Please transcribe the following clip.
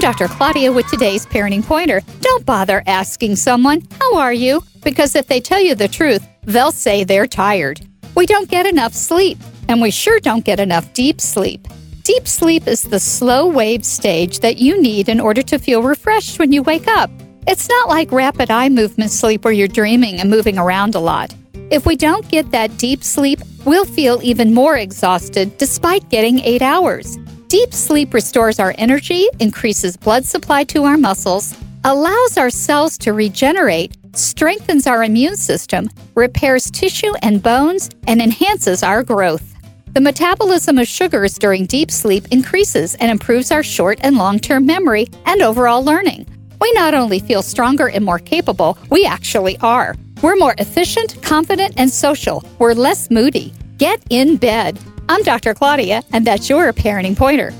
Dr. Claudia with today's Parenting Pointer. Don't bother asking someone, How are you? Because if they tell you the truth, they'll say they're tired. We don't get enough sleep, and we sure don't get enough deep sleep. Deep sleep is the slow wave stage that you need in order to feel refreshed when you wake up. It's not like rapid eye movement sleep where you're dreaming and moving around a lot. If we don't get that deep sleep, we'll feel even more exhausted despite getting eight hours. Deep sleep restores our energy, increases blood supply to our muscles, allows our cells to regenerate, strengthens our immune system, repairs tissue and bones, and enhances our growth. The metabolism of sugars during deep sleep increases and improves our short and long term memory and overall learning. We not only feel stronger and more capable, we actually are. We're more efficient, confident, and social. We're less moody. Get in bed. I'm Dr. Claudia, and that's your parenting pointer.